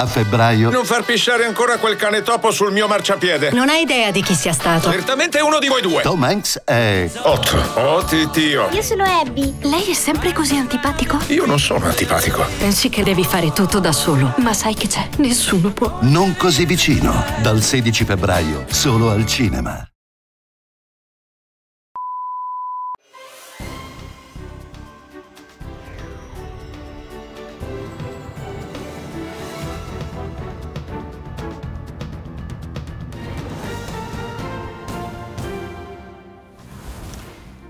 A febbraio. Non far pisciare ancora quel cane topo sul mio marciapiede. Non hai idea di chi sia stato. Certamente uno di voi due. Tom Hanks è. Otto. Oh, titio. Io sono Abby. Lei è sempre così antipatico? Io non sono antipatico. Pensi che devi fare tutto da solo, ma sai che c'è? Nessuno può. Non così vicino. Dal 16 febbraio, solo al cinema.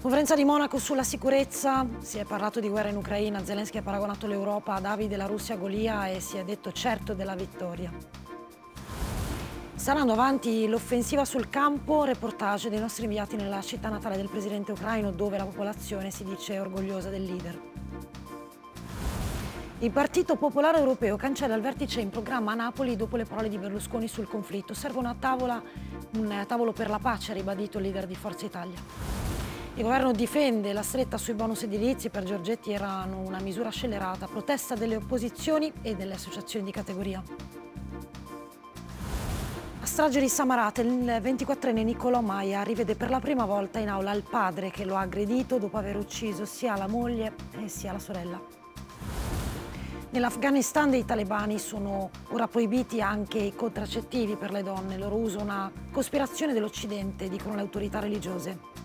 Conferenza di Monaco sulla sicurezza, si è parlato di guerra in Ucraina, Zelensky ha paragonato l'Europa a Davide, la Russia a Golia e si è detto certo della vittoria. Saranno avanti l'offensiva sul campo, reportage dei nostri inviati nella città natale del presidente ucraino dove la popolazione si dice orgogliosa del leader. Il Partito Popolare Europeo cancella il vertice in programma a Napoli dopo le parole di Berlusconi sul conflitto. Serve una tavola, un tavolo per la pace, ha ribadito il leader di Forza Italia. Il governo difende la stretta sui bonus edilizi, per Giorgetti erano una misura scellerata, protesta delle opposizioni e delle associazioni di categoria. A strage di Samarate, il 24enne Niccolò Maia rivede per la prima volta in aula il padre che lo ha aggredito dopo aver ucciso sia la moglie e sia la sorella. Nell'Afghanistan dei talebani sono ora proibiti anche i contraccettivi per le donne, loro uso una cospirazione dell'Occidente, dicono le autorità religiose.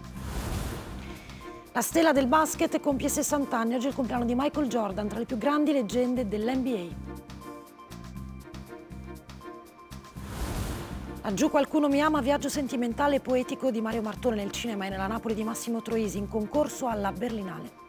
La stella del basket compie 60 anni, oggi è il compleanno di Michael Jordan, tra le più grandi leggende dell'NBA. Laggiù qualcuno mi ama, viaggio sentimentale e poetico di Mario Martone nel cinema e nella Napoli di Massimo Troisi in concorso alla Berlinale.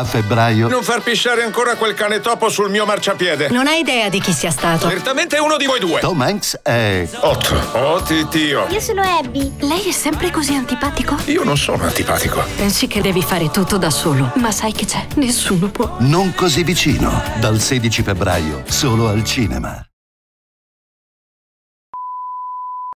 A febbraio. Non far pisciare ancora quel cane topo sul mio marciapiede. Non hai idea di chi sia stato. Certamente uno di voi due. Tom Hanks è. Otto. Oh, titio. Io sono Abby. Lei è sempre così antipatico? Io non sono antipatico. Pensi che devi fare tutto da solo, ma sai che c'è? Nessuno può. Non così vicino. Dal 16 febbraio, solo al cinema.